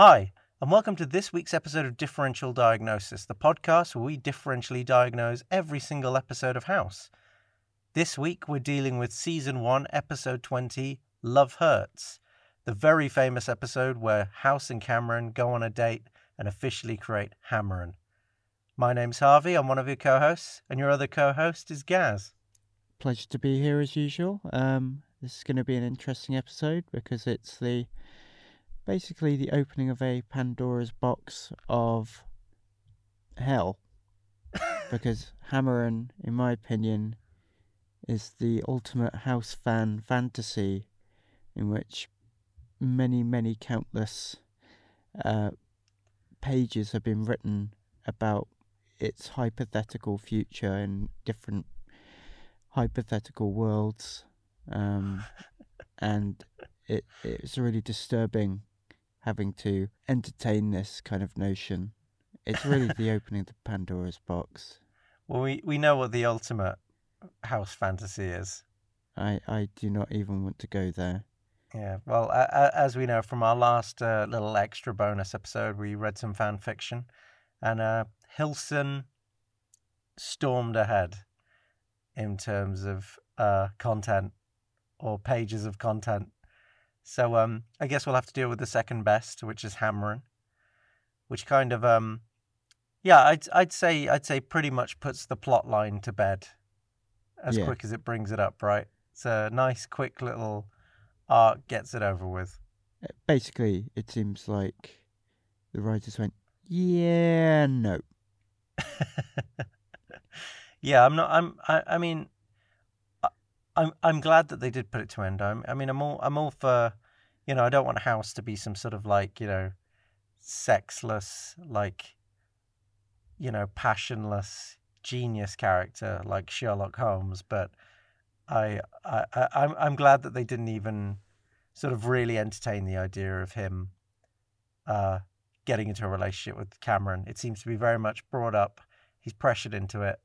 Hi, and welcome to this week's episode of Differential Diagnosis, the podcast where we differentially diagnose every single episode of House. This week we're dealing with Season 1, Episode 20, Love Hurts, the very famous episode where House and Cameron go on a date and officially create Hameron. My name's Harvey, I'm one of your co hosts, and your other co host is Gaz. Pleasure to be here as usual. Um, this is going to be an interesting episode because it's the basically the opening of a Pandora's box of hell. because Hameron, in my opinion, is the ultimate house fan fantasy in which many, many countless uh, pages have been written about its hypothetical future in different hypothetical worlds. Um, and it it's really disturbing having to entertain this kind of notion. It's really the opening of Pandora's box. Well, we, we know what the ultimate house fantasy is. I, I do not even want to go there. Yeah, well, uh, as we know from our last uh, little extra bonus episode, we read some fan fiction, and uh, Hilson stormed ahead in terms of uh, content or pages of content. So um, I guess we'll have to deal with the second best, which is Hameron, which kind of um, yeah, I'd I'd say I'd say pretty much puts the plot line to bed as Yeah. quick as it brings it up. Right, it's a nice, quick little arc, gets it over with. Uh, Basically, it seems like the writers went, yeah, no. yeah, I'm not. I'm. I, I mean, I'm. I'm glad that they did put it to end. I'm, I mean, I'm all. I'm all for. You know, I don't want House to be some sort of like you know, sexless like. You know, passionless genius character like Sherlock Holmes, but I, I, I I'm. I'm glad that they didn't even sort of really entertain the idea of him. Uh, getting into a relationship with Cameron. It seems to be very much brought up. He's pressured into it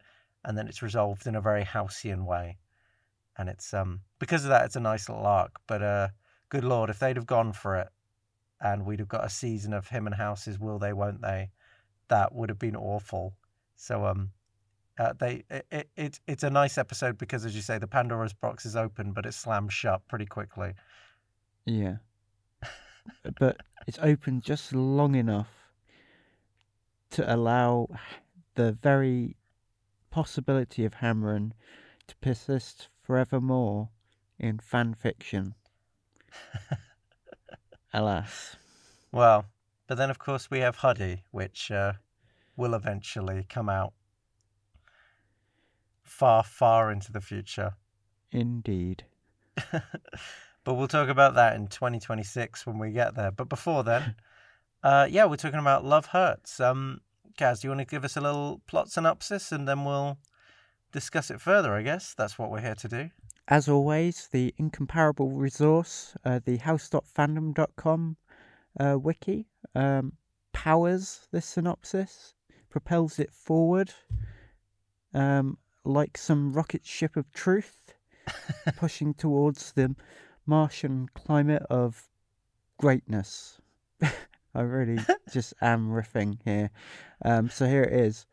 and then it's resolved in a very halcyon way. And it's um because of that, it's a nice little arc. But uh, good lord, if they'd have gone for it, and we'd have got a season of him and House's will they, won't they, that would have been awful. So um, uh, they it, it, it it's a nice episode because as you say, the Pandora's box is open, but it slams shut pretty quickly. Yeah. but it's open just long enough to allow the very possibility of Hameron to persist forevermore in fan fiction. Alas. Well, but then of course we have Huddy, which uh, will eventually come out far, far into the future. Indeed. but we'll talk about that in 2026 when we get there. But before then, uh, yeah, we're talking about Love Hurts. Um, Gaz, do you want to give us a little plot synopsis and then we'll discuss it further? I guess that's what we're here to do. As always, the incomparable resource, uh, the house.fandom.com uh, wiki, um, powers this synopsis, propels it forward um, like some rocket ship of truth, pushing towards the Martian climate of greatness. I really just am riffing here. Um, so here it is.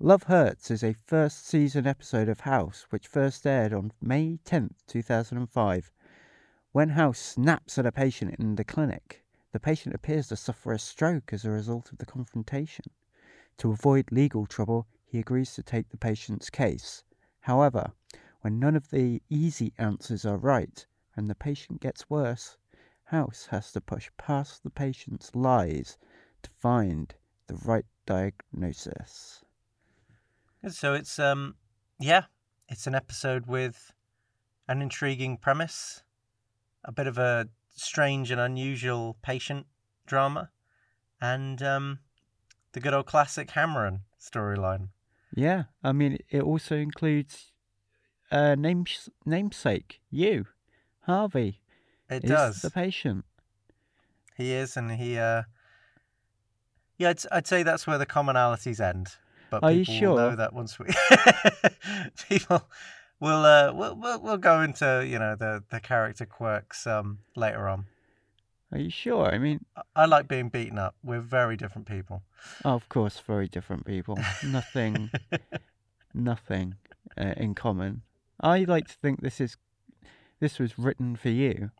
Love Hurts is a first season episode of House which first aired on May 10th, 2005. When House snaps at a patient in the clinic, the patient appears to suffer a stroke as a result of the confrontation. To avoid legal trouble, he agrees to take the patient's case. However, when none of the easy answers are right and the patient gets worse, House has to push past the patient's lies to find the right diagnosis. So it's um, yeah, it's an episode with an intriguing premise, a bit of a strange and unusual patient drama, and um, the good old classic Hameron storyline. Yeah, I mean, it also includes uh, names namesake you, Harvey. It is does. the patient. He is, and he. Uh, yeah, I'd, I'd say that's where the commonalities end. But Are you people will know sure? that once we people will uh, we'll, we'll we'll go into you know the the character quirks um later on. Are you sure? I mean, I- I like being beaten up. We're very different people. oh, of course, very different people. Nothing, nothing uh, in common. I like to think this is this was written for you.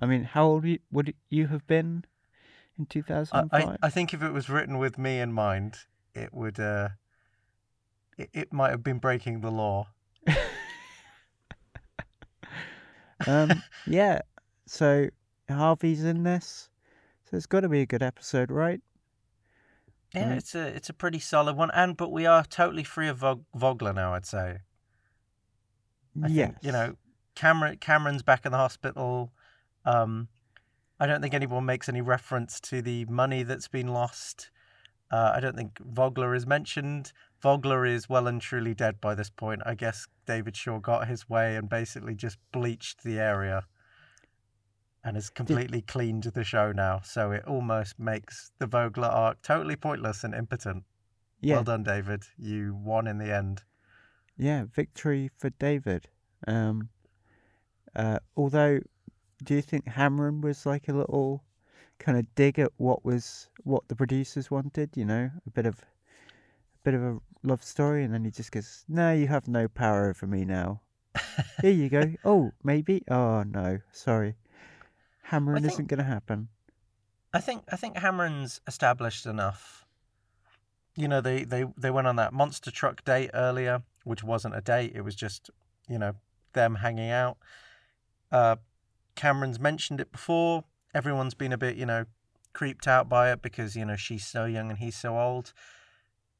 I mean, how old you, would you have been in I, 2005? I, I think if it was written with me in mind, it would. Uh, it, it might have been breaking the law. um, yeah. So Harvey's in this, so it's got to be a good episode, right? Yeah, it's a it's a pretty solid one, and but we are totally free of Vog- Vogler now. I'd say. I yes. think you know Cameron Cameron's back in the hospital. Um, I don't think anyone makes any reference to the money that's been lost. Uh, I don't think Vogler is mentioned. Vogler is well and truly dead by this point. I guess David Shore got his way and basically just bleached the area and has completely cleaned the show now. So it almost makes the Vogler arc totally pointless and impotent. Yeah. Well done, David. You won in the end. Yeah, victory for David. Um, uh, although, do you think Hameron was like a little kind of dig at what was what the producers wanted? You know, a bit of a bit of a love story, and then he just goes, "No, you have no power over me now. Here you go. Oh, maybe. Oh no, sorry. Hameron think- isn't going to happen. I think I think Hameron's established enough. You know, they, they, they went on that monster truck date earlier, which wasn't a date. It was just, you know, them hanging out. Uh, Cameron's mentioned it before. Everyone's been a bit, you know, creeped out by it because, you know, she's so young and he's so old.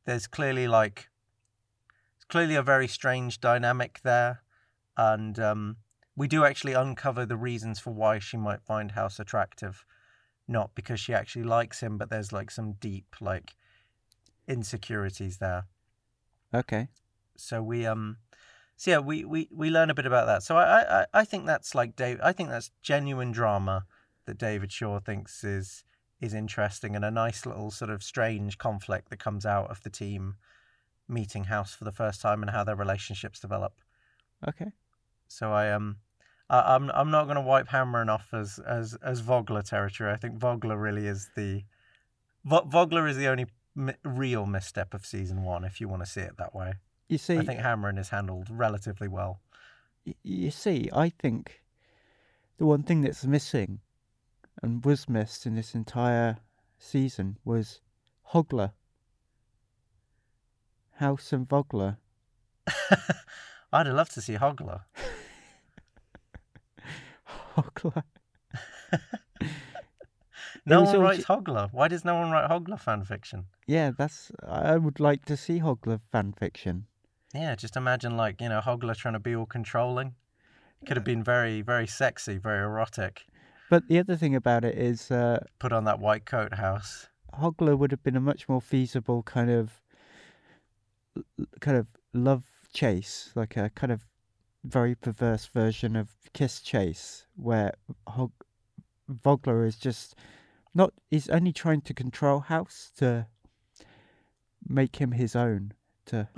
There's clearly like, it's clearly a very strange dynamic there. And um, we do actually uncover the reasons for why she might find House attractive not because she actually likes him, but there's like some deep like insecurities there. Okay. So we um, so yeah, we we we learn a bit about that. So I I I think that's like Dave. I think that's genuine drama that David Shore thinks is is interesting and a nice little sort of strange conflict that comes out of the team meeting House for the first time and how their relationships develop. Okay. So I um, I, I'm I'm not going to wipe Hameron off as as as Vogler territory. I think Vogler really is the Vo- Vogler is the only mi- real misstep of season one, if you want to see it that way. You see, I think Hameron is handled relatively well. y- you see, I think the one thing that's missing and was missed in this entire season was Hogler. House and Vogler. I'd love to see Hogler. Hogler. No one writes ju- Hogler. Why does no one write Hogler fan fiction? Yeah, that's. I would like to see Hogler fan fiction. Yeah, just imagine like you know Hogler trying to be all controlling. Could have been very very sexy, very erotic. But the other thing about it is, uh, Put on that white coat house. Hogler would have been a much more feasible kind of, kind of love chase, like a kind of very perverse version of Kiss Chase, where Hog- Vogler is just not. He's only trying to control House to make him his own, to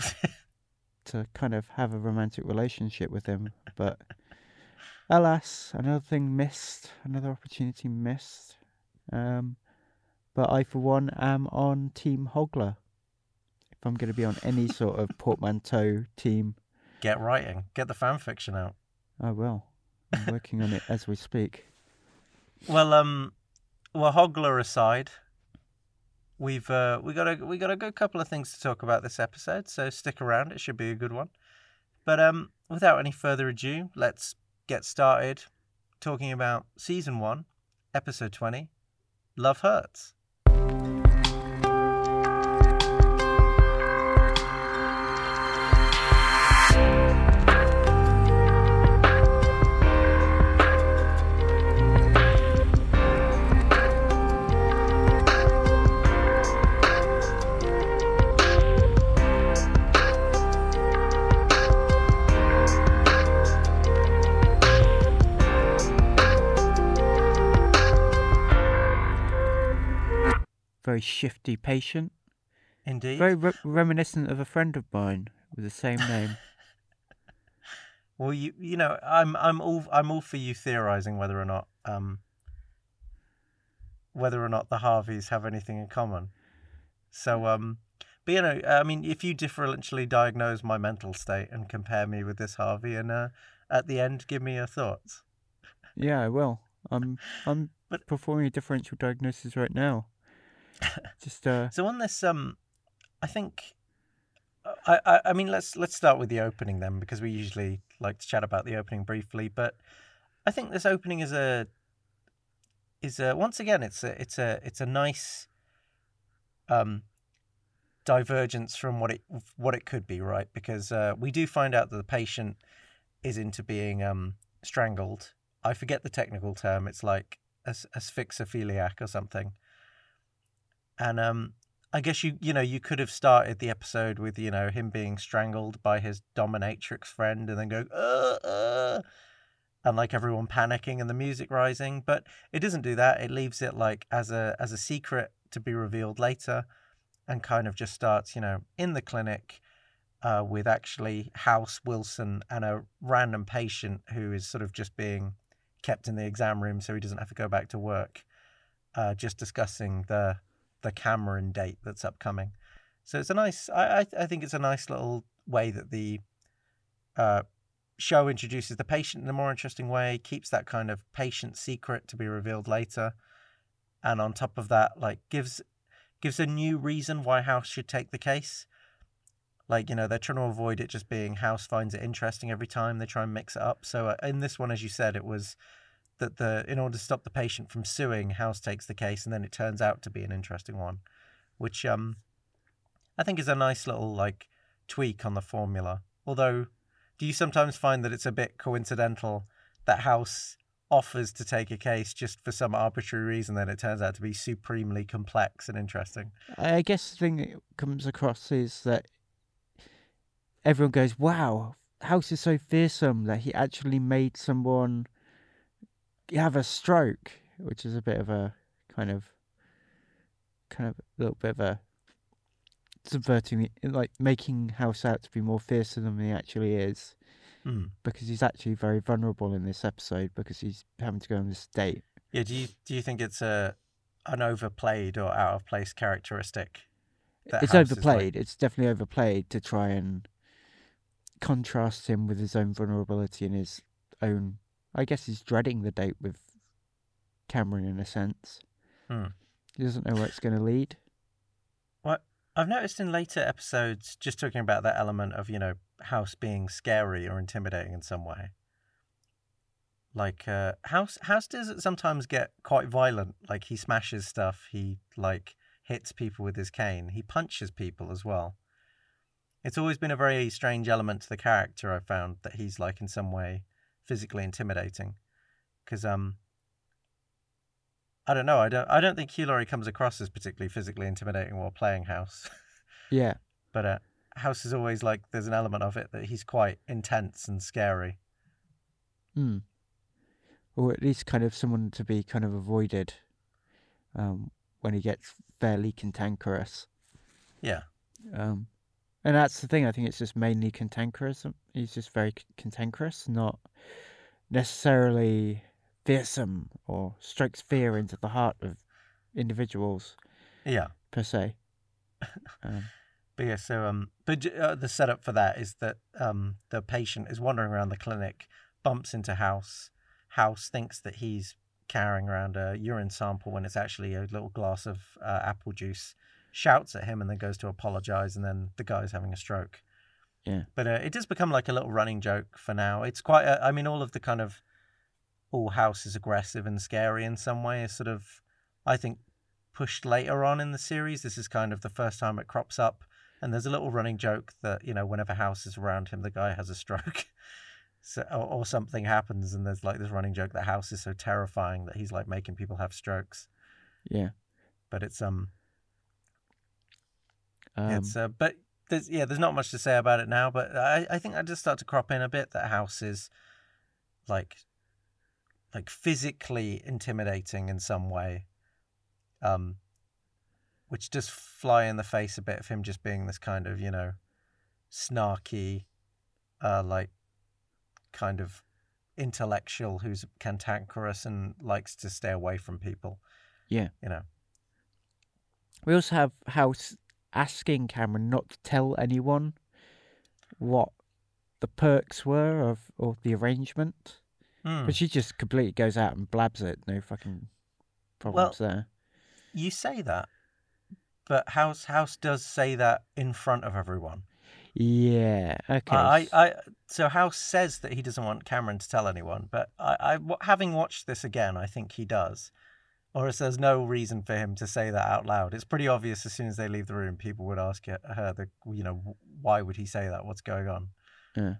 to kind of have a romantic relationship with him, but. Alas, another thing missed, another opportunity missed. Um, but I, for one, am on Team Hogler. If I'm going to be on any sort of portmanteau team, Get writing. Get the fan fiction out. I will. I'm working on it as we speak. Well, um, well, Hogler aside, we've uh, we got a we got a good couple of things to talk about this episode. So stick around; it should be a good one. But um, without any further ado, let's get started talking about season one, episode twenty, "Love Hurts." Very shifty patient. Indeed. Very re- reminiscent of a friend of mine with the same name. Well, you you know, I'm I'm all I'm all for you theorizing whether or not um whether or not the Harveys have anything in common. So, um, but you know, I mean, if you differentially diagnose my mental state and compare me with this Harvey, and uh, at the end, give me your thoughts. Yeah, I will. I'm I'm But- performing a differential diagnosis right now. Just uh, So on this, um, I think, I, I, I mean, let's let's start with the opening then, because we usually like to chat about the opening briefly. But I think this opening is a is a once again it's a it's a it's a nice um divergence from what it what it could be, right? Because uh, we do find out that the patient is into being um strangled. I forget the technical term. It's like as- asphyxiophiliac or something. And um, I guess you you know you could have started the episode with you know him being strangled by his dominatrix friend and then go uh, uh, and like everyone panicking and the music rising, but it doesn't do that. It leaves it like as a as a secret to be revealed later, and kind of just starts you know in the clinic. Uh, with actually House Wilson and a random patient who is sort of just being kept in the exam room so he doesn't have to go back to work, uh, just discussing the the Cameron date that's upcoming. So it's a nice. I I, think it's a nice little way that the uh, show introduces the patient in a more interesting way, keeps that kind of patient secret to be revealed later, and on top of that, like gives gives a new reason why House should take the case. Like you know, they're trying to avoid it just being House finds it interesting every time they try and mix it up. So uh, in this one, as you said, it was that the in order to stop the patient from suing, House takes the case, and then it turns out to be an interesting one, which um, I think is a nice little like tweak on the formula. Although, do you sometimes find that it's a bit coincidental that House offers to take a case just for some arbitrary reason, then it turns out to be supremely complex and interesting? I guess the thing that comes across is that everyone goes, "Wow, House is so fearsome that he actually made someone have a stroke," which is a bit of a kind of, kind of a little bit of a subverting, the, like making House out to be more fearsome than he actually is, Hmm. because he's actually very vulnerable in this episode because he's having to go on this date. Yeah. Do you do you think it's a an overplayed or out of place characteristic? it's House is like- overplayed. It's definitely overplayed to try and contrast him with his own vulnerability and his own. I guess he's dreading the date with Cameron in a sense. Hmm. He doesn't know where it's going to lead. I've noticed in later episodes, just talking about that element of, you know, House being scary or intimidating in some way. Like, uh, House, House does sometimes get quite violent. Like, he smashes stuff, he, like, hits people with his cane, he punches people as well. It's always been a very strange element to the character, I've found, that he's, like, in some way physically intimidating. Because, um, I don't know. I don't. I don't think Hugh Laurie comes across as particularly physically intimidating while playing House. Yeah, but uh, House is always like there's an element of it that he's quite intense and scary. hmm. or at least kind of someone to be kind of avoided um, when he gets fairly cantankerous. Yeah. Um, and that's the thing. I think it's just mainly cantankerous. He's just very cantankerous, not necessarily fearsome or strikes fear into the heart of individuals Yeah. per se. Um, But yeah. So um, but uh, the setup for that is that um, the patient is wandering around the clinic, bumps into House. House thinks that he's carrying around a urine sample when it's actually a little glass of uh, apple juice. Shouts at him and then goes to apologize, and then the guy's having a stroke. Yeah. But uh, it does become like a little running joke for now. It's quite. A, I mean, all of the kind of all House is aggressive and scary in some way is sort of, I think, pushed later on in the series. This is kind of the first time it crops up, and there's a little running joke that you know whenever House is around him, the guy has a stroke. So, or, or something happens, and there's like this running joke that House is so terrifying that he's like making people have strokes. yeah. But it's um, Um, it's uh, but there's yeah, there's not much to say about it now. But I I think I just start to crop in a bit that House is like like physically intimidating in some way, um, which does fly in the face a bit of him just being this kind of you know snarky, uh, like kind of intellectual who's cantankerous and likes to stay away from people. Yeah. You know. We also have House asking Cameron not to tell anyone what the perks were of or the arrangement, Hmm. but she just completely goes out and blabs it. No fucking problems there. You say that, but House House does say that in front of everyone. Yeah. Okay. I, I, so House says that he doesn't want Cameron to tell anyone, but I, I, having watched this again, I think he does. Or as there's no reason for him to say that out loud. It's pretty obvious as soon as they leave the room, people would ask her, her the, you know, why would he say that? What's going on? Yeah.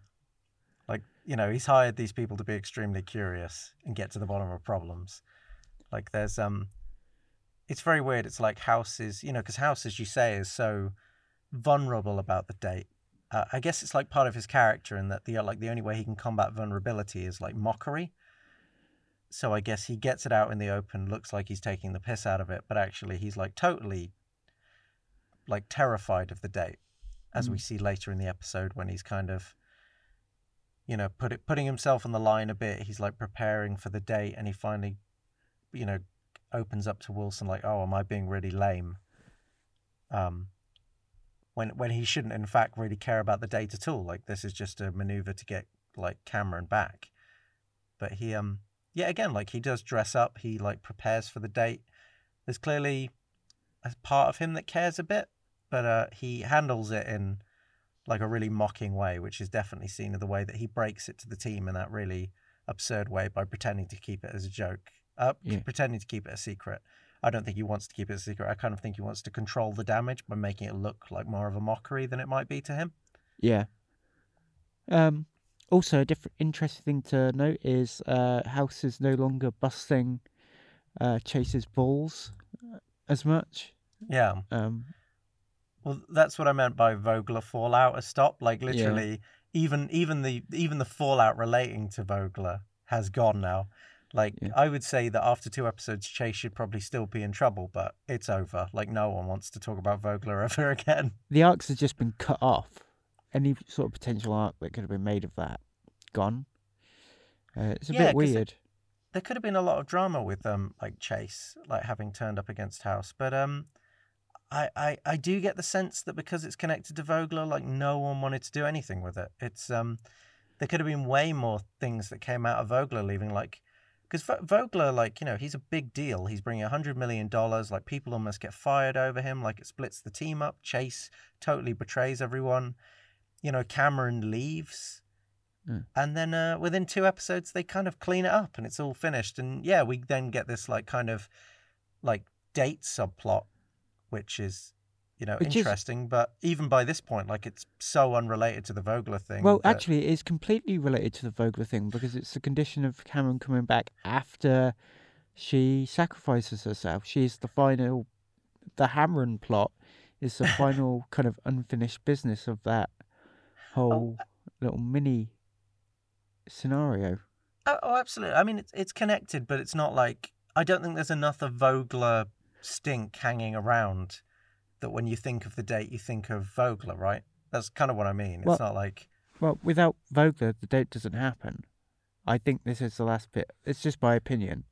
Like, you know, he's hired these people to be extremely curious and get to the bottom of problems. Like, there's, um, it's very weird. It's like House is, you know, because House, as you say, is so vulnerable about the date. Uh, I guess it's like part of his character in that the like the only way he can combat vulnerability is like mockery. So I guess he gets it out in the open, looks like he's taking the piss out of it, but actually he's like totally like terrified of the date, as we see later in the episode when he's kind of you know put it, putting himself on the line a bit. He's like preparing for the date, and he finally you know opens up to Wilson like, "Oh, am I being really lame?" Um, when when he shouldn't in fact really care about the date at all. Like this is just a maneuver to get like Cameron back. But he um yeah again like he does dress up. He like prepares for the date. There's clearly a part of him that cares a bit, but uh he handles it in like a really mocking way, which is definitely seen in the way that he breaks it to the team in that really absurd way by pretending to keep it as a joke, uh, Yeah. pretending to keep it a secret. I don't think he wants to keep it a secret. I kind of think he wants to control the damage by making it look like more of a mockery than it might be to him. Yeah. Um. Also, a different interesting thing to note is uh, House is no longer busting uh, Chase's balls uh, as much. Yeah. Um. Well, that's what I meant by Vogler fallout has stopped. Like literally, even even the even the fallout relating to Vogler has gone now. Like Yeah. I would say that after two episodes, Chase should probably still be in trouble, but it's over. Like no one wants to talk about Vogler ever again. The arcs have just been cut off. Any sort of potential arc that could have been made of that gone. Uh, it's a Yeah, bit it- weird. there could have been a lot of drama with um like Chase like having turned up against House, but um I, I I do get the sense that because it's connected to Vogler, like no one wanted to do anything with it. It's um there could have been way more things that came out of Vogler leaving like because Vogler like you know he's a big deal. He's bringing a hundred million dollars. Like people almost get fired over him. Like it splits the team up. Chase totally betrays everyone. You know Cameron leaves. Mm. And then uh, within two episodes, they kind of clean it up and it's all finished. And yeah, we then get this like kind of like date subplot, which is you know Which is- interesting. But even by this point, like it's so unrelated to the Vogler thing. Well, that- actually, it is completely related to the Vogler thing because it's the condition of Cameron coming back after she sacrifices herself. She's the final. The Hameron plot is the final kind of unfinished business of that whole little mini scenario. Oh, oh, absolutely. I mean, it's it's connected, but it's not like I don't think there's enough of Vogler stink hanging around that when you think of the date, you think of Vogler, right? That's kind of what I mean. It's Well- not like Well, without Vogler, the date doesn't happen. I think this is the last bit. It's just my opinion.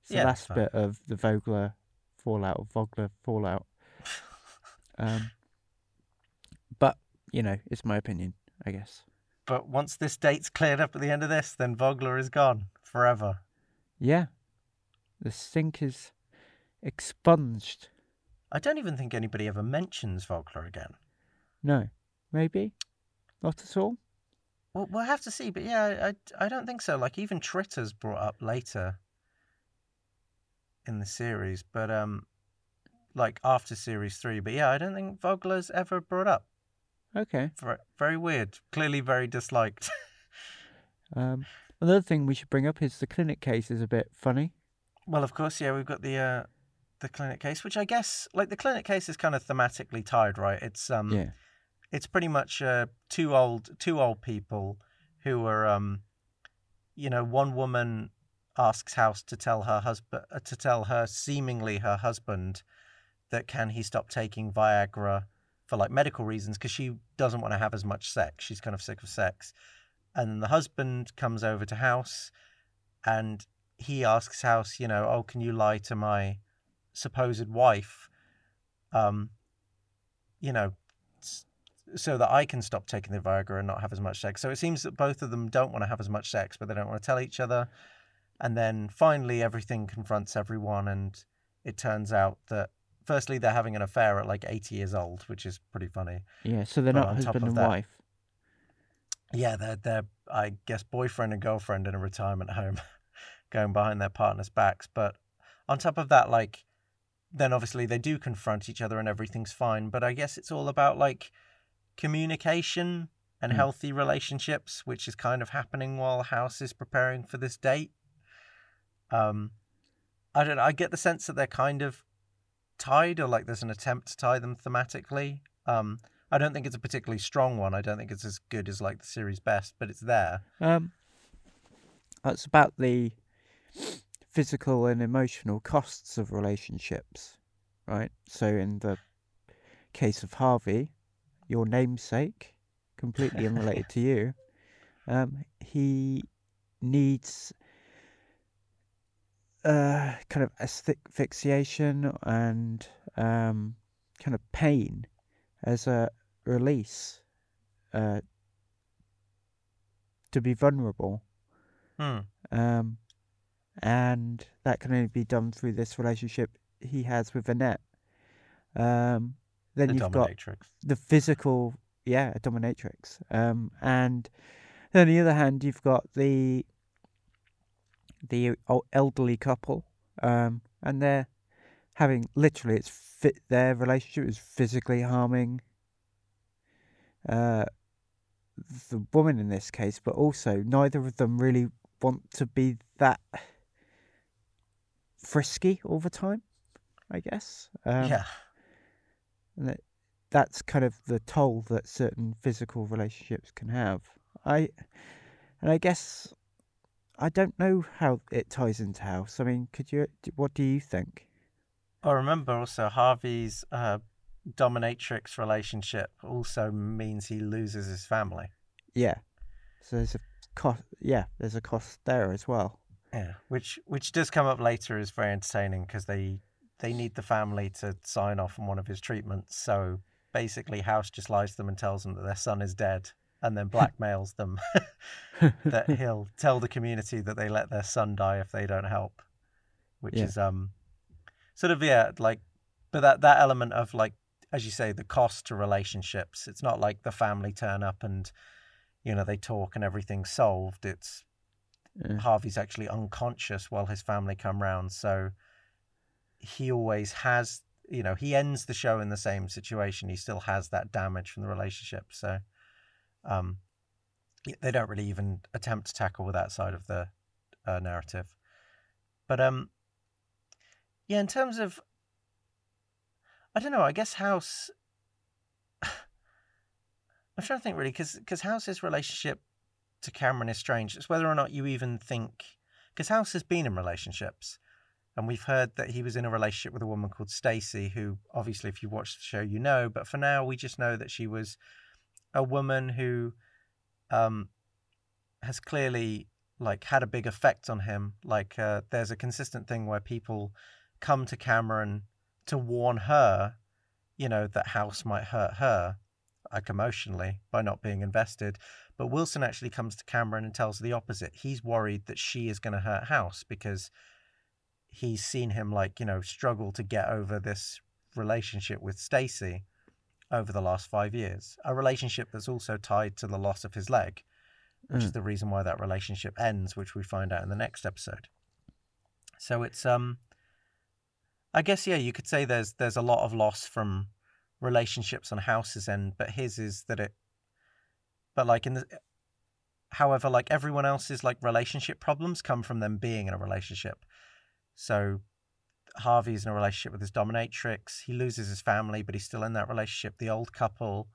It's the Yeah, last bit of the Vogler fallout, or Vogler fallout. Um, but you know, it's my opinion, I guess. But once this date's cleared up at the end of this, then Vogler is gone forever. Yeah, the sink is expunged. I don't even think anybody ever mentions Vogler again. No, maybe not at all. Well, we'll have to see, but yeah, I, I don't think so. Like even Tritter's brought up later in the series, but um, like after series three. But yeah, I don't think Vogler's ever brought up. Okay. Very, very weird. Clearly very disliked. Um, another thing we should bring up is the clinic case is a bit funny. well, of course, yeah, we've got the uh, the clinic case, which I guess like the clinic case is kind of thematically tied, right? It's um, Yeah. it's pretty much uh, two old two old people who are um you know one woman asks house to tell her husband uh, to tell her seemingly her husband that can he stop taking viagra for like medical reasons because she doesn't want to have as much sex she's kind of sick of sex and the husband comes over to house and he asks house you know oh can you lie to my supposed wife, um, you know, so that I can stop taking the Viagra and not have as much sex. So it seems that both of them don't want to have as much sex, but they don't want to tell each other. And then finally, everything confronts everyone, and it turns out that firstly they're having an affair at like 80 years old, which is pretty funny. Yeah, so they're But not on top husband of and that- wife. Yeah, they're they're I guess boyfriend and girlfriend in a retirement home, going behind their partners' backs. But on top of that, like then obviously they do confront each other and everything's fine. But I guess it's all about like communication and Mm. healthy relationships, which is kind of happening while House is preparing for this date. Um, I don't know. I get the sense that they're kind of tied, or like there's an attempt to tie them thematically. Um, I don't think it's a particularly strong one. I don't think it's as good as like the series best, but it's there. Um, it's about the physical and emotional costs of relationships, right? So in the case of Harvey, your namesake, completely unrelated to you, um, he needs uh, kind of asphyxiation and um, kind of pain as a release uh, to be vulnerable. Hmm. Um, and that can only be done through this relationship he has with Annette. Um, then The you've got the physical, yeah, a dominatrix. Um, and then on the other hand, you've got the the elderly couple, um, and they're having literally it's fit their relationship is physically harming uh, the woman in this case, but also neither of them really want to be that frisky all the time. I guess. Um, yeah. and that that's kind of the toll that certain physical relationships can have. I and I guess I don't know how it ties into house. I mean, could you? What do you think? I remember also Harvey's uh, dominatrix relationship also means he loses his family. Yeah. So there's a cost. Yeah, there's a cost there as well. Yeah, which which does come up later is very entertaining because they they need the family to sign off on one of his treatments. So basically, House just lies to them and tells them that their son is dead, and then blackmails them that he'll tell the community that they let their son die if they don't help, which Yeah. is um sort of yeah like, but that that element of like as you say the cost to relationships. It's not like the family turn up and you know they talk and everything's solved. It's Yeah. Harvey's actually unconscious while his family come round. So he always has, you know, he ends the show in the same situation. He still has that damage from the relationship. So um, they don't really even attempt to tackle that side of the uh, narrative. But um, yeah, in terms of, I don't know. I guess House. I'm trying to think really because because House's relationship to Cameron is strange. It's whether or not you even think because House has been in relationships, and we've heard that he was in a relationship with a woman called Stacy, who obviously, if you watch the show, you know. But for now, we just know that she was a woman who um, has clearly like had a big effect on him. Like uh, there's a consistent thing where people come to Cameron to warn her, you know, that House might hurt her, like emotionally by not being invested. But Wilson actually comes to Cameron and tells the opposite. He's worried that she is going to hurt House because he's seen him like, you know, struggle to get over this relationship with Stacy over the last 5 years. A relationship that's also tied to the loss of his leg, which is Mm. the reason why that relationship ends, which we find out in the next episode. So it's um I guess yeah, you could say there's there's a lot of loss from relationships on House's end, but his is that it but like in the however like everyone else's like relationship problems come from them being in a relationship so harvey's in a relationship with his dominatrix. He loses his family but he's still in that relationship. The old couple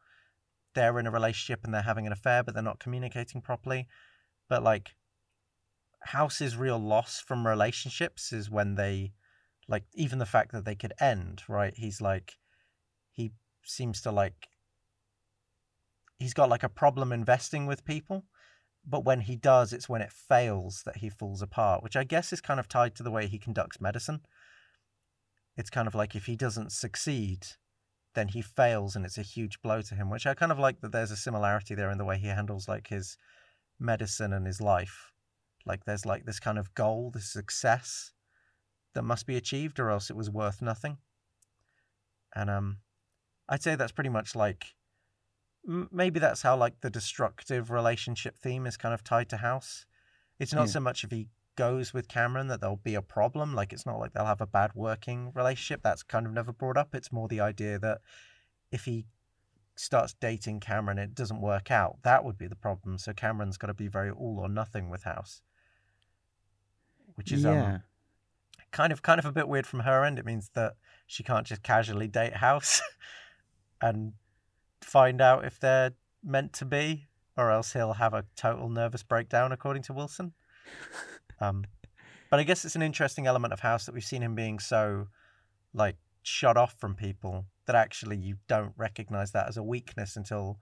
they're in a relationship and they're having an affair but they're not communicating properly. But like house's real loss from relationships is when they like even the fact that they could end right? He's like he seems to like he's got like a problem investing with people but when he does it's when it fails that he falls apart which i guess is kind of tied to the way he conducts medicine it's kind of like if he doesn't succeed, then he fails and it's a huge blow to him, which I kind of like that there's a similarity there in the way he handles like his medicine and his life. Like there's like this kind of goal, this success that must be achieved or else it was worth nothing. And um I'd say that's pretty much like m- maybe that's how like the destructive relationship theme is kind of tied to House. It's not Yeah. so much if he goes with Cameron that there'll be a problem. Like it's not like they'll have a bad working relationship. That's kind of never brought up. It's more the idea that if he starts dating Cameron, it doesn't work out. That would be the problem. So Cameron's got to be very all or nothing with House, which is yeah. um, kind of kind of a bit weird from her end. It means that she can't just casually date House and find out if they're meant to be, or else he'll have a total nervous breakdown, according to Wilson. Um, but I guess it's an interesting element of House that we've seen him being so like shut off from people that actually you don't recognize that as a weakness until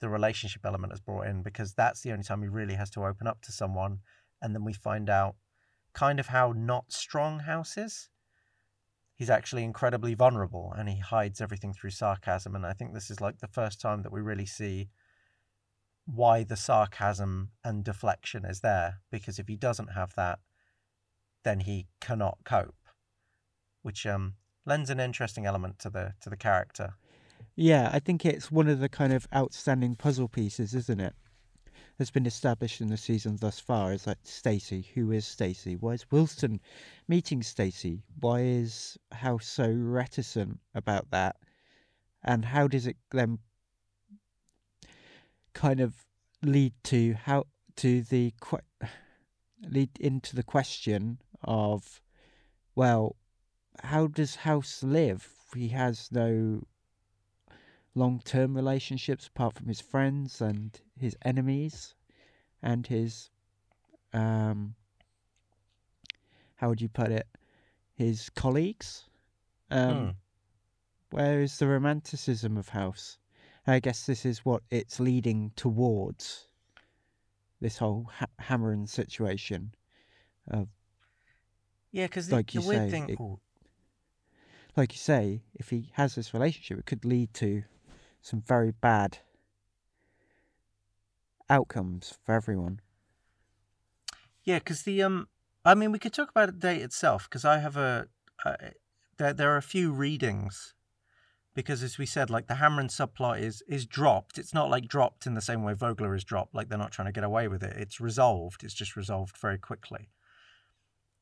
the relationship element is brought in because that's the only time he really has to open up to someone and then we find out kind of how not strong House is. He's actually incredibly vulnerable and he hides everything through sarcasm and I think this is like the first time that we really see why the sarcasm and deflection is there because if he doesn't have that then he cannot cope which um lends an interesting element to the to the character Yeah, I think it's one of the kind of outstanding puzzle pieces, isn't it? That's been established in the season thus far. Is like Stacy. Who is Stacy? Why is Wilson meeting Stacy? Why is House so reticent about that? And how does it then kind of lead to how to the que- lead into the question of, well, how does House live? He has no long term relationships apart from his friends and his enemies and his um how would you put it his colleagues um Hmm. where is the romanticism of house i guess this is what it's leading towards this whole ha- Hameron situation yeah because Like the, the weird say, thing it- ooh, like you say if he has this relationship it could lead to some very bad outcomes for everyone. Yeah, because the um, I mean, we could talk about the date itself because I have a, uh, there there are a few readings, because as we said, like the Hameron subplot is is dropped. It's not like dropped in the same way Vogler is dropped. Like they're not trying to get away with it. It's resolved. It's just resolved very quickly.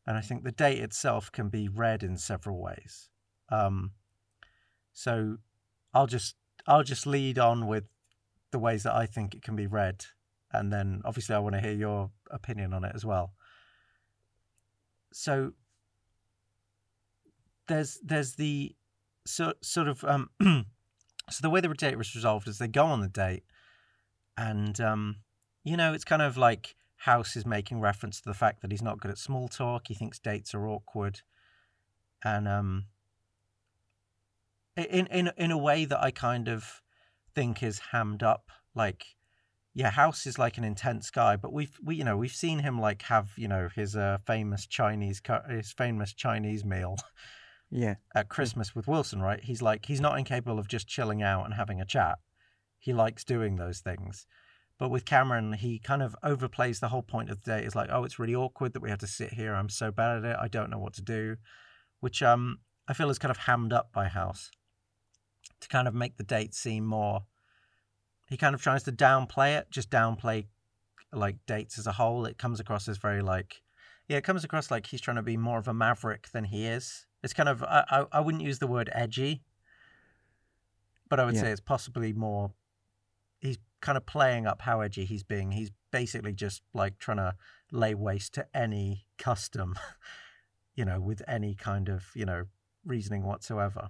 And I think the date itself can be read in several ways. Um, so I'll just I'll just lead on with the ways that I think it can be read, and then obviously I want to hear your opinion on it as well. So there's there's the so, sort of um so the way the date was resolved is they go on the date and um you know it's kind of like House is making reference to the fact that he's not good at small talk. He thinks dates are awkward, and um in in in a way that I kind of think is hammed up. Like, yeah, House is like an intense guy, but we've we you know we've seen him like have you know his uh, famous Chinese his famous Chinese meal yeah at Christmas with Wilson, right? He's like he's not incapable of just chilling out and having a chat. He likes doing those things. But with Cameron, he kind of overplays the whole point of the day. It's like, oh, it's really awkward that we have to sit here. I'm so bad at it. I don't know what to do, which um I feel is kind of hammed up by House to kind of make the date seem more. He kind of tries to downplay it, just downplay like dates as a whole. It comes across as very like, yeah, it comes across like he's trying to be more of a maverick than he is. It's kind of I I, I wouldn't use the word edgy, but I would Yeah. say it's possibly more. He's kind of playing up how edgy he's being. He's basically just like trying to lay waste to any custom, you know, with any kind of you know reasoning whatsoever.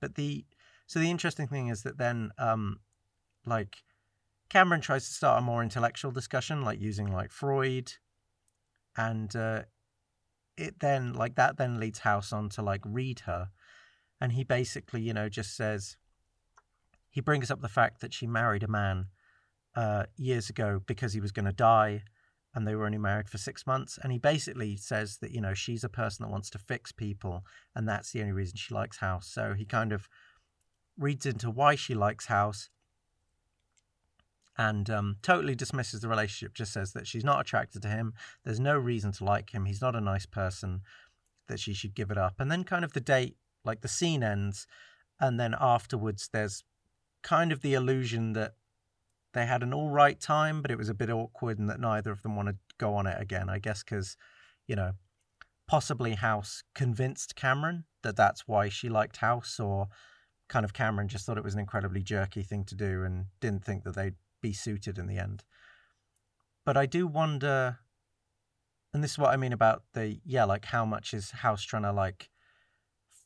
But the so the interesting thing is that then um like Cameron tries to start a more intellectual discussion, like using like Freud, and uh, it then like that then leads House on to like read her, and he basically you know just says he brings up the fact that she married a man uh, years ago because he was going to die, and they were only married for six months. And he basically says that, you know, she's a person that wants to fix people, and that's the only reason she likes House. So he kind of reads into why she likes House and um, totally dismisses the relationship, just says that she's not attracted to him. There's no reason to like him. He's not a nice person, that she should give it up. And then, kind of, the date, like the scene ends, and then afterwards, there's kind of the illusion that they had an all right time, but it was a bit awkward and that neither of them want to go on it again. I guess because, you know, possibly House convinced Cameron that that's why she liked House, or kind of Cameron just thought it was an incredibly jerky thing to do and didn't think that they'd be suited in the end. But I do wonder, and this is what I mean about the, yeah, like how much is House trying to like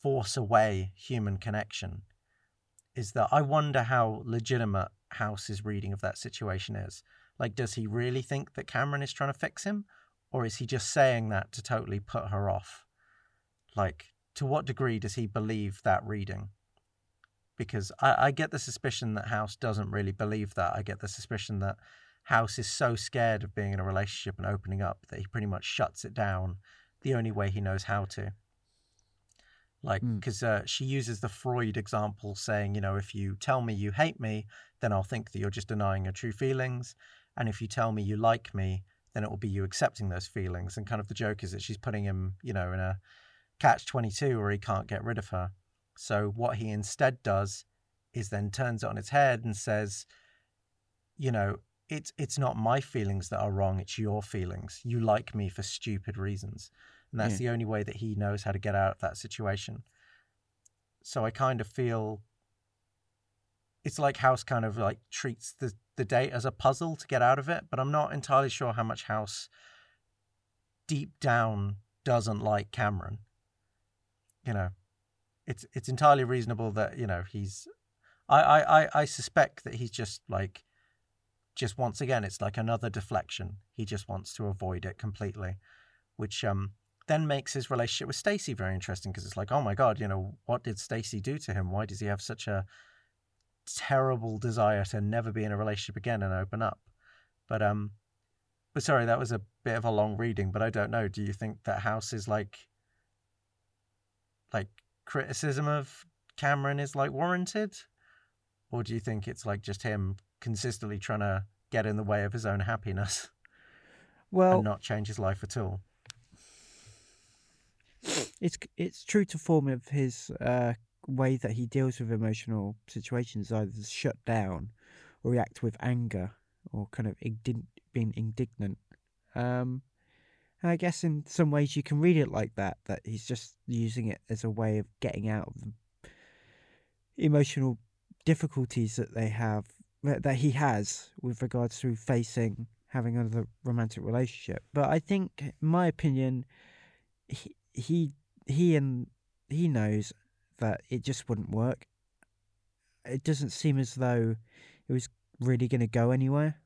force away human connection? Is that I wonder how legitimate House's reading of that situation is. Like, does he really think that Cameron is trying to fix him? Or is he just saying that to totally put her off? Like, to what degree does he believe that reading? Because I, I get the suspicion that House doesn't really believe that. I get the suspicion that House is so scared of being in a relationship and opening up that he pretty much shuts it down the only way he knows how to like because mm. uh, she uses the freud example saying you know if you tell me you hate me then i'll think that you're just denying your true feelings and if you tell me you like me then it will be you accepting those feelings and kind of the joke is that she's putting him you know in a catch 22 where he can't get rid of her so what he instead does is then turns it on its head and says you know it's it's not my feelings that are wrong it's your feelings you like me for stupid reasons and that's yeah. the only way that he knows how to get out of that situation. So I kind of feel it's like House kind of like treats the the date as a puzzle to get out of it, but I'm not entirely sure how much House deep down doesn't like Cameron. You know, it's it's entirely reasonable that you know he's. I I I suspect that he's just like, just once again, it's like another deflection. He just wants to avoid it completely, which um then makes his relationship with Stacy very interesting because it's like, oh my god, you know, what did Stacy do to him? Why does he have such a terrible desire to never be in a relationship again and open up? But um, but sorry, that was a bit of a long reading. But I don't know. Do you think that House is like, like criticism of Cameron is like warranted, or do you think it's like just him consistently trying to get in the way of his own happiness? Well, and not change his life at all it's it's true to form of his uh, way that he deals with emotional situations, either shut down or react with anger or kind of indig- being indignant. Um, and I guess in some ways you can read it like that, that he's just using it as a way of getting out of the emotional difficulties that they have, that he has with regards to facing having another romantic relationship. But I think, in my opinion, he, he he and he knows that it just wouldn't work. It doesn't seem as though it was really going to go anywhere.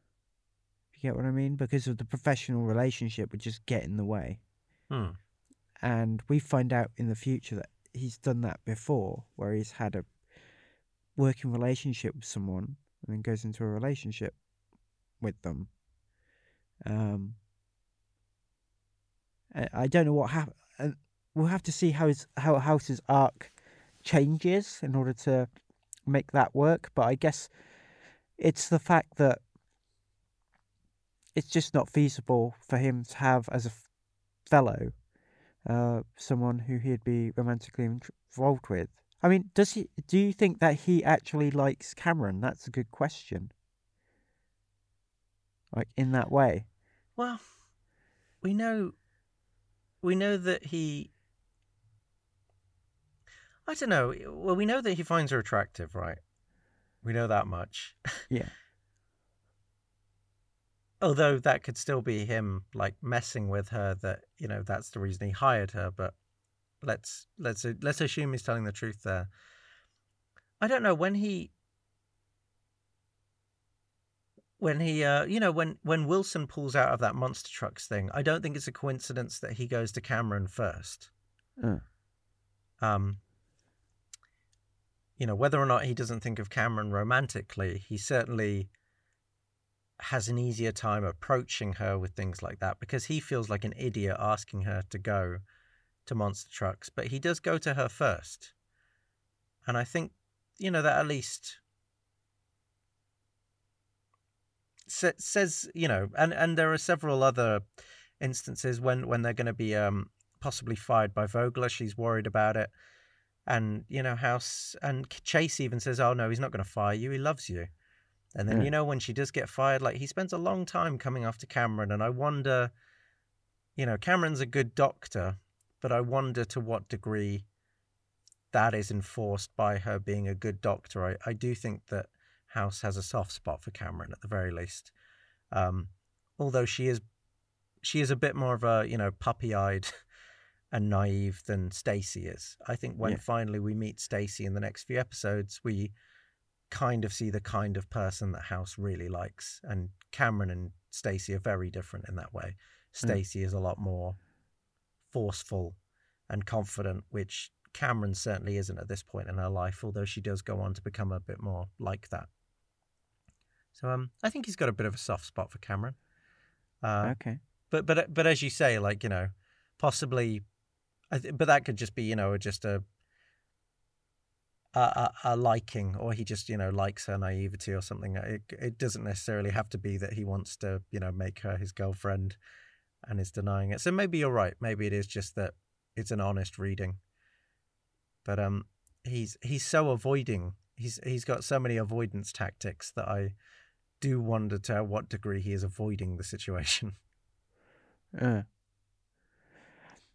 You get what I mean, because of the professional relationship would just get in the way. Hmm. And we find out in the future that he's done that before, where he's had a working relationship with someone and then goes into a relationship with them. Um, I don't know what happened we'll have to see how his how House's arc changes in order to make that work. But I guess it's the fact that it's just not feasible for him to have as a fellow uh, someone who he'd be romantically involved with. I mean, does he? Do you think that he actually likes Cameron? That's a good question. Like in that way. Well, we know, we know that he I don't know. Well, we know that he finds her attractive, right? We know that much. Yeah. Although that could still be him like messing with her that, you know, that's the reason he hired her, but let's let's let's assume he's telling the truth there. I don't know when he when he uh you know when when Wilson pulls out of that monster trucks thing, I don't think it's a coincidence that he goes to Cameron first. Uh. Um you know, whether or not he doesn't think of Cameron romantically, he certainly has an easier time approaching her with things like that because he feels like an idiot asking her to go to monster trucks, but he does go to her first. And I think, you know, that at least sa- says, you know, and, and there are several other instances when, when they're going to be um, possibly fired by Vogler. She's worried about it. And, you know, House and Chase even says, oh, no, he's not going to fire you. He loves you. And then, Yeah. you know, when she does get fired, like he spends a long time coming after Cameron. And I wonder, you know, Cameron's a good doctor, but I wonder to what degree that is enforced by her being a good doctor. I, I do think that House has a soft spot for Cameron at the very least. Um, although she is she is a bit more of a, you know, puppy eyed and naive than Stacy is. I think when Yeah. finally we meet Stacy in the next few episodes, we kind of see the kind of person that House really likes. And Cameron and Stacy are very different in that way. Stacy is a lot more forceful and confident, which Cameron certainly isn't at this point in her life, although she does go on to become a bit more like that. So um, I think he's got a bit of a soft spot for Cameron. Uh, okay. but but but as you say, like you know, possibly, I th- but that could just be you know just a a, a liking, or he just you know likes her naivety or something. It it doesn't necessarily have to be that he wants to you know make her his girlfriend, and is denying it. So maybe you're right. Maybe it is just that it's an honest reading. But um, he's he's so avoiding. He's he's got so many avoidance tactics that I do wonder to what degree he is avoiding the situation. Uh.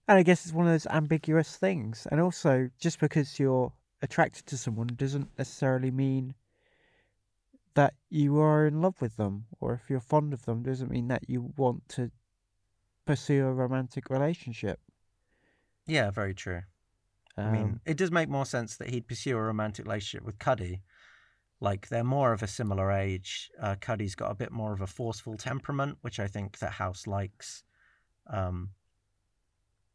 And I guess it's one of those ambiguous things. And also, just because you're attracted to someone doesn't necessarily mean that you are in love with them, or if you're fond of them, doesn't mean that you want to pursue a romantic relationship. Yeah, very true. Um, I mean, it does make more sense that he'd pursue a romantic relationship with Cuddy. Like they're more of a similar age. Uh, Cuddy's got a bit more of a forceful temperament, which I think that House likes. Um,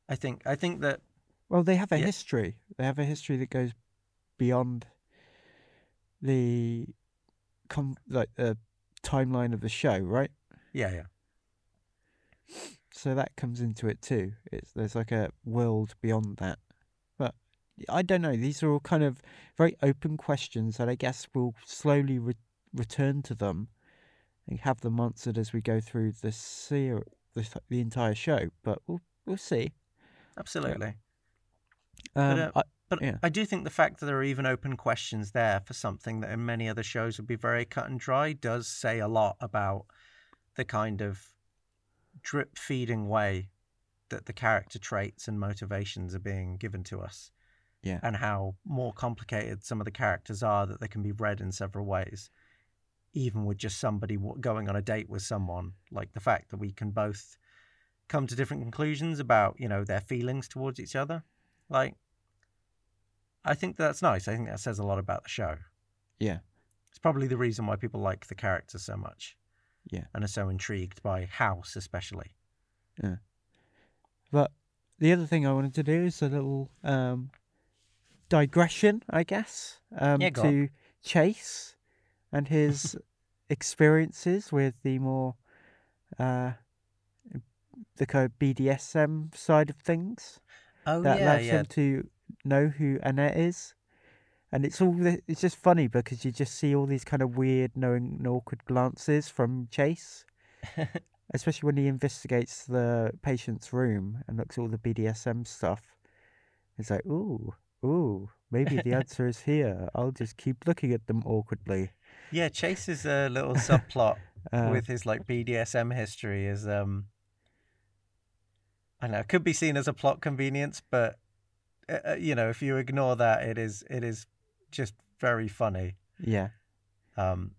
I think I think that well, they have a yeah. history. They have a history that goes beyond the com- like the timeline of the show, right? yeah yeah so that comes into it too. It's there's like a world beyond that, but I don't know. These are all kind of very open questions that I guess we'll slowly re- return to them and have them answered as we go through the ser- the, the entire show. But we'll we'll see. absolutely. Um, uh, I, But Yeah. I do think the fact that there are even open questions there for something that in many other shows would be very cut and dry does say a lot about the kind of drip feeding way that the character traits and motivations are being given to us. Yeah. And how more complicated some of the characters are that they can be read in several ways. Even with just somebody going on a date with someone, like the fact that we can both come to different conclusions about, you know, their feelings towards each other. Like, I think that's nice. I think that says a lot about the show. yeah, It's probably the reason why people like the character so much yeah. and are so intrigued by House, especially. Yeah. But the other thing I wanted to do is a little um, digression, I guess, um, Yeah, go on. to Chase and his experiences with the more uh, the kind of BDSM side of things Oh that yeah, allows yeah. him to know who Annette is. And it's all the, it's just funny because you just see all these kind of weird, knowing and awkward glances from Chase especially when he investigates the patient's room and looks at all the BDSM stuff. It's like, ooh, ooh, maybe the answer is here. I'll just keep looking at them awkwardly. yeah, Chase's a little subplot Uh, with his like BDSM history is um I know it could be seen as a plot convenience, but uh, uh, you know if you ignore that, it is it is just very funny. yeah, Um,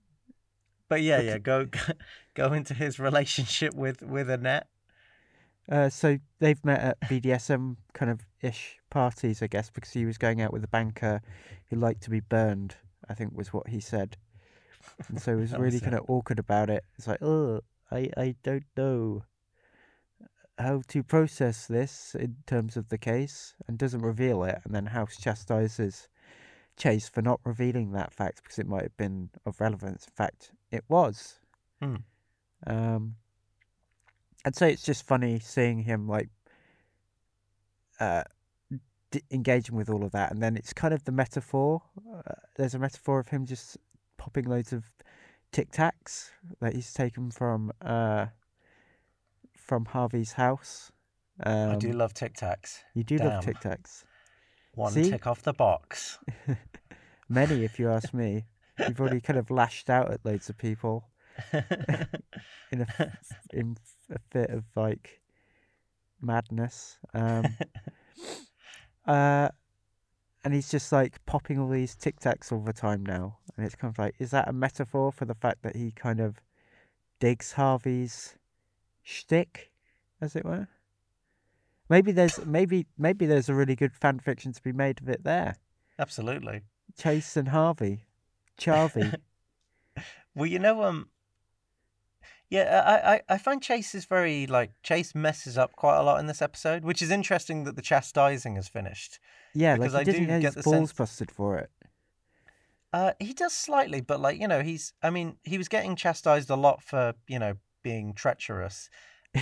but yeah, yeah, go go into his relationship with with Annette. uh, so they've met at BDSM kind of ish parties, I guess, because he was going out with a banker who liked to be burned. I think was what he said, and so he was really kind of awkward about it. It's like, oh, I I don't know how to process this in terms of the case, and doesn't reveal it, and then House chastises Chase for not revealing that fact because it might have been of relevance. In fact, it was. Hmm. Um, I'd say it's just funny seeing him like uh, d- engaging with all of that, and then it's kind of the metaphor. Uh, there's a metaphor of him just popping loads of Tic Tacs that he's taken from uh, from Harvey's house. Um, I do love Tic Tacs. You do love Tic Tacs. One See? tick off the box. Many, if you ask me. You've already kind of lashed out at loads of people in a in a fit of like madness. Um, uh, and he's just like popping all these Tic Tacs all the time now, and it's kind of like, is that a metaphor for the fact that he kind of digs Harvey's shtick, as it were? Maybe there's maybe maybe there's a really good fan fiction to be made of it there. Absolutely. Chase and Harvey, Charvey. Well, you know, um, yeah, I, I, I find Chase is very like Chase messes up quite a lot in this episode, which is interesting that the chastising is finished. Yeah, Because like I he didn't do get get the balls sense- busted for it. Uh, he does slightly, but like you know, he's I mean, he was getting chastised a lot for you know being treacherous,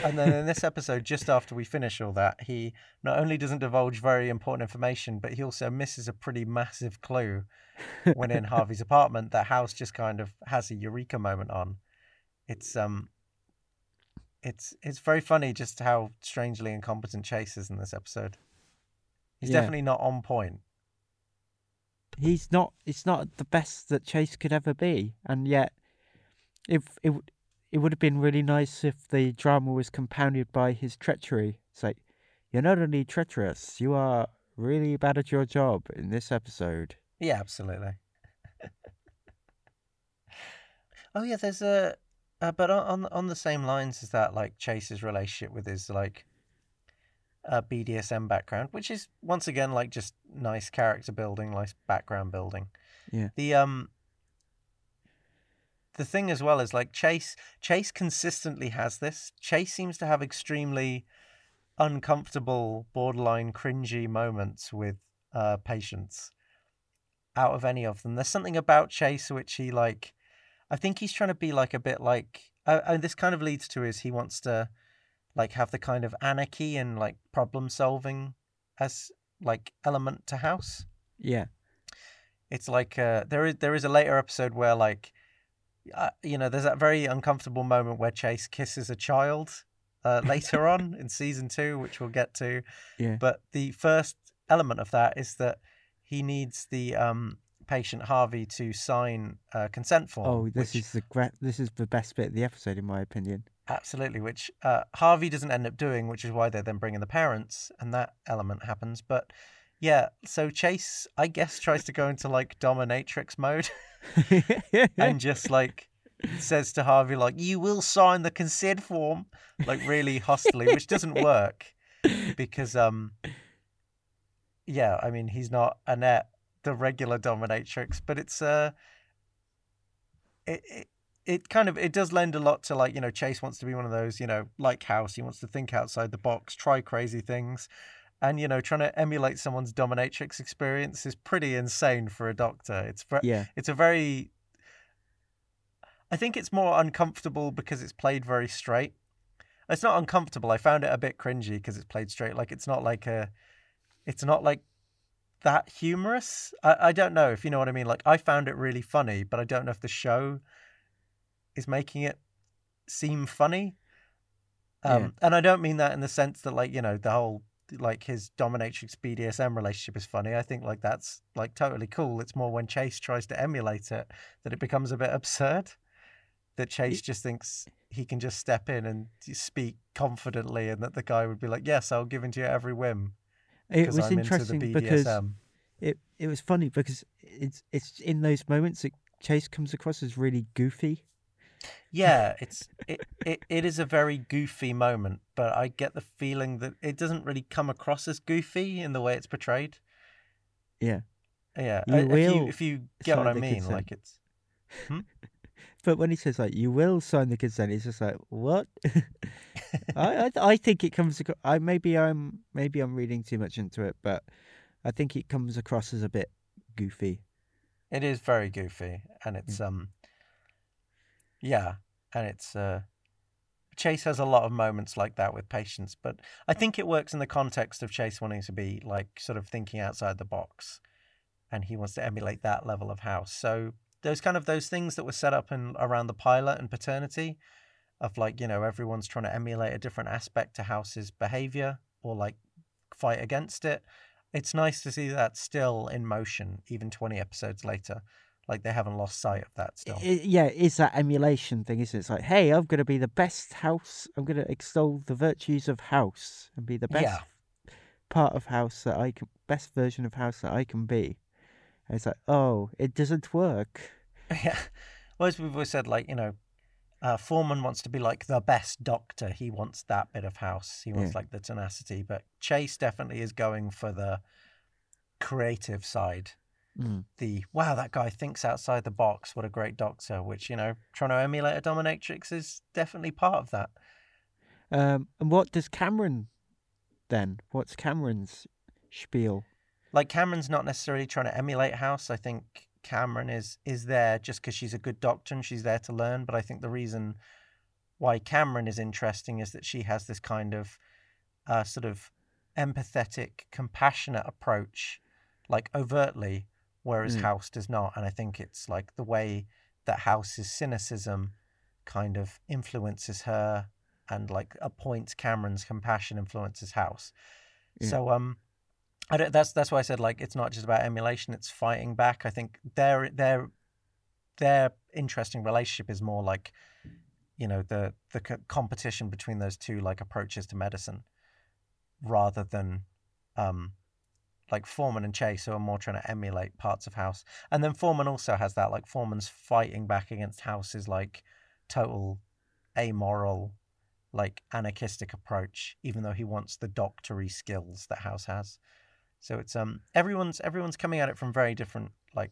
and then in this episode, just after we finish all that, he not only doesn't divulge very important information, but he also misses a pretty massive clue when in Harvey's apartment that House just kind of has a eureka moment on. It's um it's it's very funny just how strangely incompetent Chase is in this episode. He's Yeah. definitely not on point. He's not. It's not the best that Chase could ever be, and yet, if it it would have been really nice if the drama was compounded by his treachery. It's like you're not only treacherous, you are really bad at your job in this episode. Yeah, absolutely. oh yeah, there's a uh, but on on the same lines as that like Chase's relationship with his like uh, BDSM background, which is once again like just nice character building, nice background building. Yeah. The um the thing as well is like Chase Chase consistently has this. Chase seems to have extremely uncomfortable, borderline cringy moments with uh patients out of any of them. There's something about Chase which he like I think he's trying to be like a bit like uh, and this kind of leads to is he wants to like have the kind of anarchy and like problem solving as like element to house Yeah, it's like uh, there is there is a later episode where like uh, you know there's that very uncomfortable moment where Chase kisses a child uh, later on in season two, which we'll get to. yeah, But the first element of that is that he needs the um, patient Harvey to sign a consent form. Oh, this which- is the gra- this is the best bit of the episode, in my opinion. Absolutely, which uh, Harvey doesn't end up doing, which is why they're then bringing the parents, and that element happens. But yeah, so Chase, I guess, tries to go into like dominatrix mode and just like says to Harvey, like, "You will sign the consent form," like really hostily, which doesn't work because, um, yeah, I mean, he's not Annette, the regular dominatrix, but it's uh, it. it it kind of it does lend a lot to like you know Chase wants to be one of those you know like House he wants to think outside the box try crazy things and you know trying to emulate someone's dominatrix experience is pretty insane for a doctor it's ve- yeah, it's a very I think it's more uncomfortable because it's played very straight. It's not uncomfortable. I found it a bit cringy because it's played straight. Like it's not like a it's not like that humorous. I, I don't know if you know what I mean. Like I found it really funny, but I don't know if the show is making it seem funny. Um, Yeah. and I don't mean that in the sense that like, you know, the whole like his dominatrix BDSM relationship is funny. I think like that's like totally cool. It's more when Chase tries to emulate it that it becomes a bit absurd. That Chase just thinks he can just step in and speak confidently, and that the guy would be like, "Yes, I'll give in to your every whim it was I'm into interesting because it it was funny because it's it's in those moments that Chase comes across as really goofy. Yeah, it's it, it, it is a very goofy moment, but I get the feeling that it doesn't really come across as goofy in the way it's portrayed. Yeah. Yeah, You I- if you will if you get what I mean, consent. like it's But when he says like you will sign the consent, it's just like what? I, I I think it comes across. I maybe I'm maybe I'm reading too much into it, but I think it comes across as a bit goofy. it is very goofy, and it's um, yeah, and it's uh, Chase has a lot of moments like that with patients, but I think it works in the context of Chase wanting to be like sort of thinking outside the box, and he wants to emulate that level of house. So those kind of those things that were set up in around the pilot and paternity, of like you know everyone's trying to emulate a different aspect to House's behavior or like fight against it. It's nice to see that still in motion, even twenty episodes later like they haven't lost sight of that still. I- yeah, it's that emulation thing, isn't it? It's like, hey, I'm going to be the best house. I'm going to extol the virtues of house and be the best Yeah. part of house that I can, best version of house that I can be. And it's like, oh, it doesn't work. yeah. Well, as we've always said, like, you know, uh, Foreman wants to be like the best doctor. He wants that bit of house. He wants Yeah. like the tenacity. But Chase definitely is going for the creative side. Mm. The wow, that guy thinks outside the box. What a great doctor. Which, you know, trying to emulate a dominatrix is definitely part of that. Um, and what does Cameron then? What's Cameron's spiel? like Cameron's not necessarily trying to emulate House. I think Cameron is is there just because she's a good doctor and she's there to learn. But I think the reason why Cameron is interesting is that she has this kind of uh, sort of empathetic, compassionate approach, like overtly, whereas Mm. House does not. And I think it's like the way that House's cynicism kind of influences her and like appoints Cameron's compassion influences House. Yeah. So um I don't, that's that's why I said like it's not just about emulation; it's fighting back. I think their their their interesting relationship is more like, you know, the the co- competition between those two like approaches to medicine, rather than, um, like Foreman and Chase who are more trying to emulate parts of House. And then Foreman also has that like Foreman's fighting back against House's like total amoral, like anarchistic approach, even though he wants the doctory skills that House has. So it's um everyone's everyone's coming at it from very different like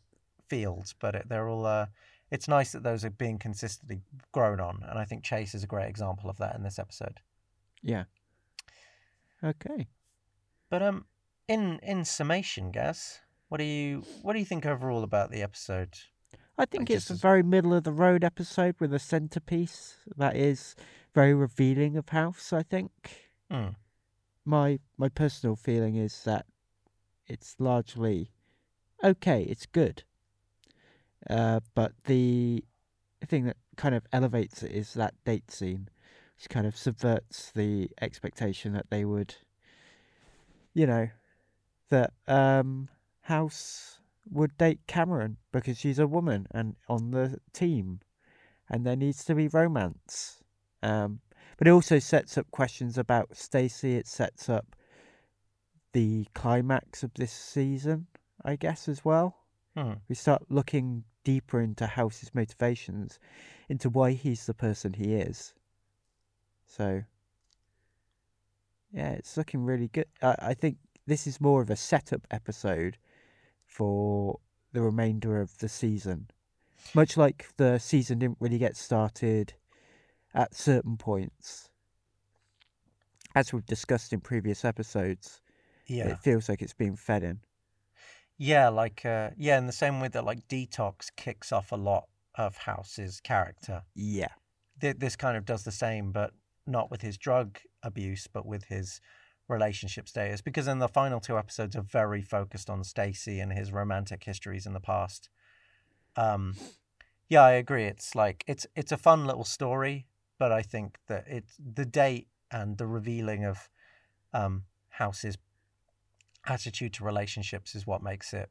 fields, but it, they're all uh it's nice that those are being consistently grown on, and I think Chase is a great example of that in this episode. Yeah. Okay. But um in in summation, Gaz, what do you what do you think overall about the episode? I think it's a very middle of the road episode with a centerpiece that is very revealing of House. I think Hmm. my my personal feeling is that it's largely okay. It's good, uh, but the thing that kind of elevates it is that date scene, which kind of subverts the expectation that they would, you know, that um, House would date Cameron because she's a woman and on the team, and there needs to be romance. Um, but it also sets up questions about Stacy. It sets up the climax of this season, I guess, as well. Hmm. We start looking deeper into House's motivations, into why he's the person he is. So, yeah, it's looking really good. I, I think this is more of a setup episode for the remainder of the season. Much like the season didn't really get started at certain points. As we've discussed in previous episodes, Yeah. it feels like it's being fed in. Yeah, like uh yeah, in the same way that like Detox kicks off a lot of House's character. Yeah. th- this kind of does the same, but not with his drug abuse, but with his relationship status. Because then the final two episodes are very focused on Stacy and his romantic histories in the past. Um, yeah, I agree. It's like it's it's a fun little story, but I think that it's the date and the revealing of um, House's attitude to relationships is what makes it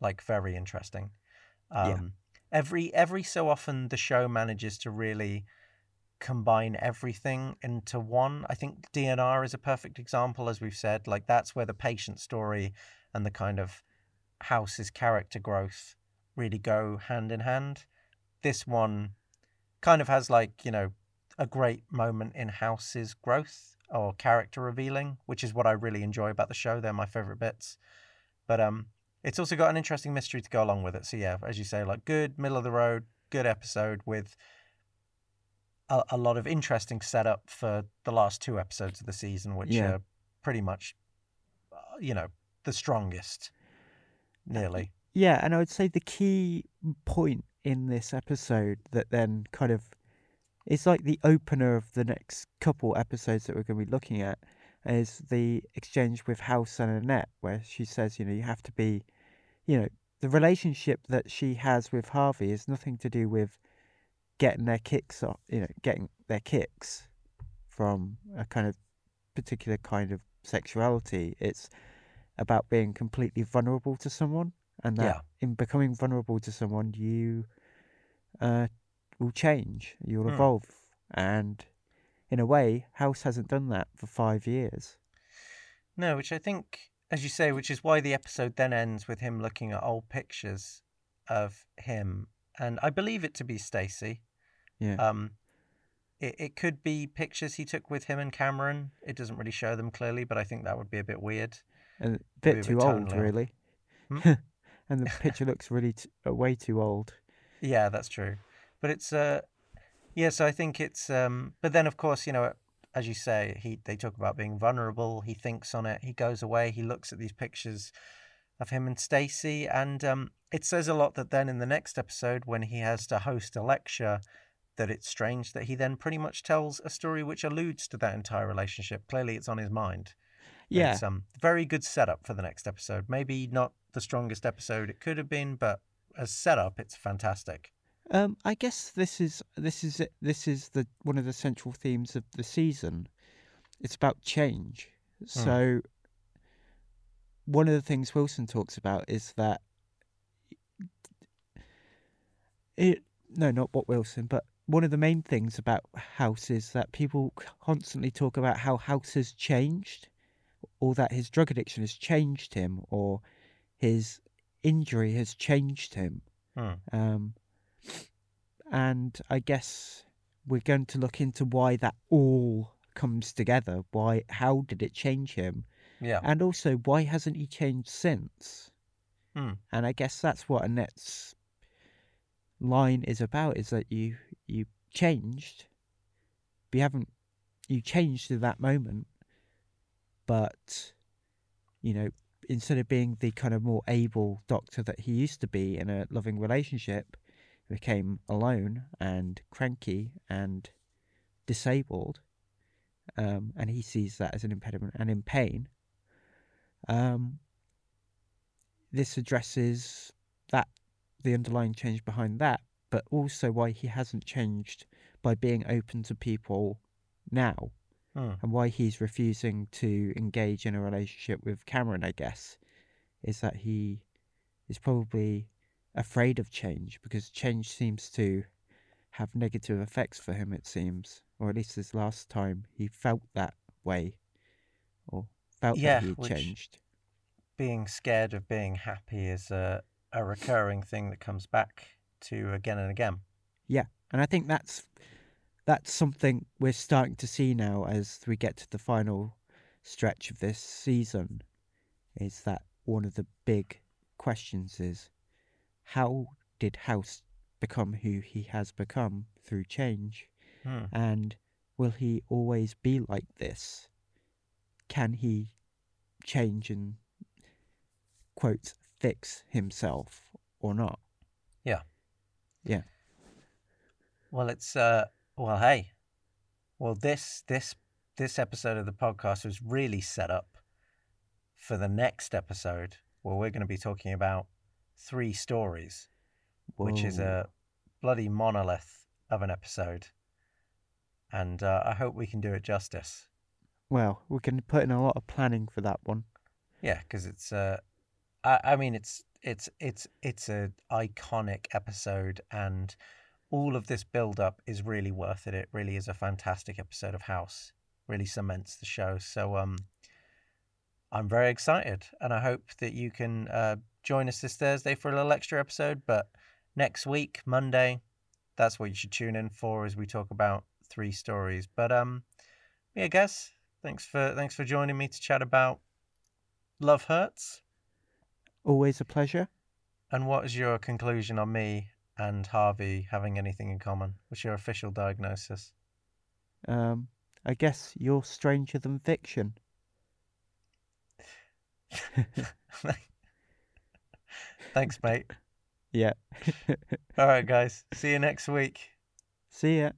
like very interesting. Um, Yeah. Every every so often, the show manages to really combine everything into one. I think DNR is a perfect example, as we've said. Like that's where the patient story and the kind of house's character growth really go hand in hand. This one kind of has like you know a great moment in house's growth or character revealing, which is what I really enjoy about the show. They're my favorite bits. But um, it's also got an interesting mystery to go along with it. So yeah, as you say, like good middle of the road, good episode with a, a lot of interesting setup for the last two episodes of the season, which Yeah. are pretty much, uh, you know, the strongest, nearly. Yeah, and I would say the key point in this episode that then kind of it's like the opener of the next couple episodes that we're going to be looking at is the exchange with House and Annette, where she says, you know, you have to be, you know, the relationship that she has with Harvey is nothing to do with getting their kicks off, you know, getting their kicks from a kind of particular kind of sexuality. It's about being completely vulnerable to someone, and that Yeah. in becoming vulnerable to someone, you uh, will change, you'll Hmm. evolve, and in a way, House hasn't done that for five years. No, which I think, as you say, which is why the episode then ends with him looking at old pictures of him, and I believe it to be Stacy. Yeah. Um, it, it could be pictures he took with him and Cameron. It doesn't really show them clearly, but I think that would be a bit weird. and a bit too old, really. Hmm? and the picture looks really t- uh, way too old. Yeah, that's true. But it's uh, yeah. So I think it's um, but then of course you know, as you say, he they talk about being vulnerable. He thinks on it. He goes away. He looks at these pictures of him and Stacy, and um, it says a lot that then in the next episode when he has to host a lecture. That it's strange that he then pretty much tells a story which alludes to that entire relationship. Clearly, it's on his mind. Yeah. It's um very good setup for the next episode. Maybe not the strongest episode it could have been, but as setup, it's fantastic. Um, I guess this is this is this is the one of the central themes of the season. It's about change. So one of the things Wilson talks about is that it no, not what Wilson, but one of the main things about House is that people constantly talk about how House has changed, or that his drug addiction has changed him, or his injury has changed him. Hmm. Um, and I guess we're going to look into why that all comes together. Why? How did it change him? Yeah. And also, why hasn't he changed since? Hmm. And I guess that's what Annette's line is about: is that you you changed, you haven't you changed in that moment, but you know instead of being the kind of more able doctor that he used to be in a loving relationship, became alone and cranky and disabled. Um, and he sees that as an impediment and in pain. Um, this addresses that the underlying change behind that, but also why he hasn't changed by being open to people now Hmm. and why he's refusing to engage in a relationship with Cameron, I guess, is that he is probably afraid of change because change seems to have negative effects for him, it seems. Or at least this last time he felt that way or felt Yeah, that he changed. Being scared of being happy is a, a recurring thing that comes back to again and again. Yeah, and I think that's that's something we're starting to see now as we get to the final stretch of this season. Is that one of the big questions is how did House become who he has become through change? Hmm. And will he always be like this? Can he change and quote fix himself or not? Yeah. Yeah. Well, it's uh, well, hey, well, this this this episode of the podcast was really set up for the next episode where we're going to be talking about three stories, which is a bloody monolith of an episode, and uh, I hope we can do it justice. Well, we can put in a lot of planning for that one. Yeah, because it's uh, I, I mean it's it's it's it's a iconic episode, and all of this build up is really worth it. It really is a fantastic episode of House. Really cements the show. So um, I'm very excited, and I hope that you can uh, join us this Thursday for a little extra episode. But next week, Monday, that's what you should tune in for as we talk about three stories. But um, yeah, guys, thanks for thanks for joining me to chat about Love Hurts. Always a pleasure. And what is your conclusion on me and Harvey having anything in common? What's your official diagnosis? Um, I guess you're stranger than fiction. Thanks, mate. Yeah. All right, guys. See you next week. See ya.